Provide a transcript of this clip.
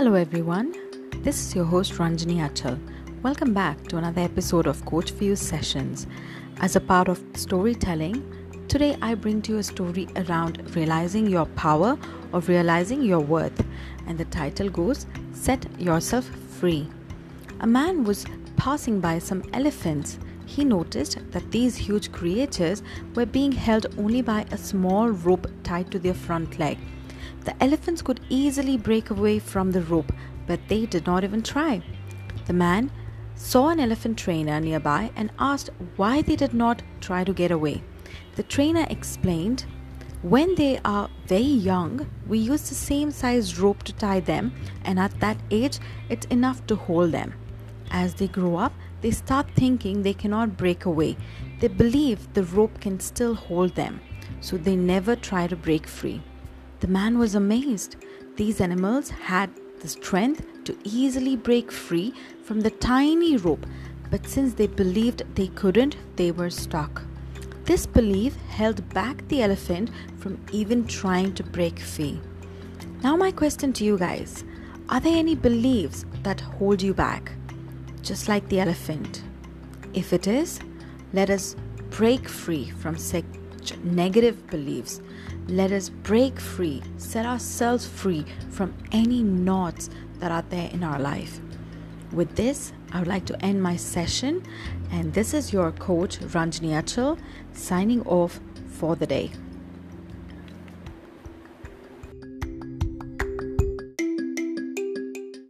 Hello, everyone. This is your host Ranjani Achal. Welcome back to another episode of Coach You Sessions. As a part of storytelling, today I bring to you a story around realizing your power or realizing your worth, and the title goes Set Yourself Free. A man was passing by some elephants. He noticed that these huge creatures were being held only by a small rope tied to their front leg. The elephants could easily break away from the rope, but they did not even try. The man saw an elephant trainer nearby and asked why they did not try to get away. The trainer explained, When they are very young, we use the same size rope to tie them, and at that age, it's enough to hold them. As they grow up, they start thinking they cannot break away. They believe the rope can still hold them, so they never try to break free. The man was amazed. These animals had the strength to easily break free from the tiny rope, but since they believed they couldn't, they were stuck. This belief held back the elephant from even trying to break free. Now, my question to you guys are there any beliefs that hold you back? Just like the elephant. If it is, let us break free from such negative beliefs let us break free, set ourselves free from any knots that are there in our life. With this, I would like to end my session, and this is your coach Ranjani Achal signing off for the day.